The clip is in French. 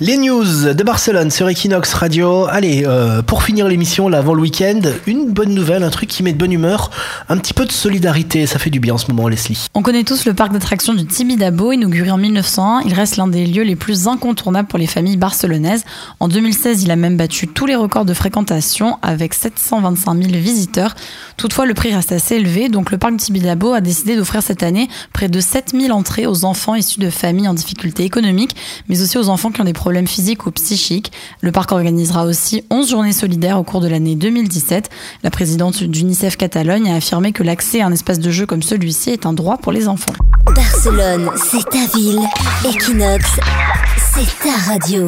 Les news de Barcelone sur Equinox Radio. Allez, euh, pour finir l'émission, là, avant le week-end, une bonne nouvelle, un truc qui met de bonne humeur, un petit peu de solidarité, ça fait du bien en ce moment, Leslie. On connaît tous le parc d'attractions du Tibidabo, inauguré en 1901. Il reste l'un des lieux les plus incontournables pour les familles barcelonaises. En 2016, il a même battu tous les records de fréquentation avec 725 000 visiteurs. Toutefois, le prix reste assez élevé, donc le parc du Tibidabo a décidé d'offrir cette année près de 7000 entrées aux enfants issus de familles en difficulté économique, mais aussi aux enfants qui ont des problèmes physiques ou psychiques. Le parc organisera aussi 11 journées solidaires au cours de l'année 2017. La présidente d'UNICEF Catalogne a affirmé que l'accès à un espace de jeu comme celui-ci est un droit pour les enfants. Barcelone, c'est ta ville. Equinox, c'est ta radio.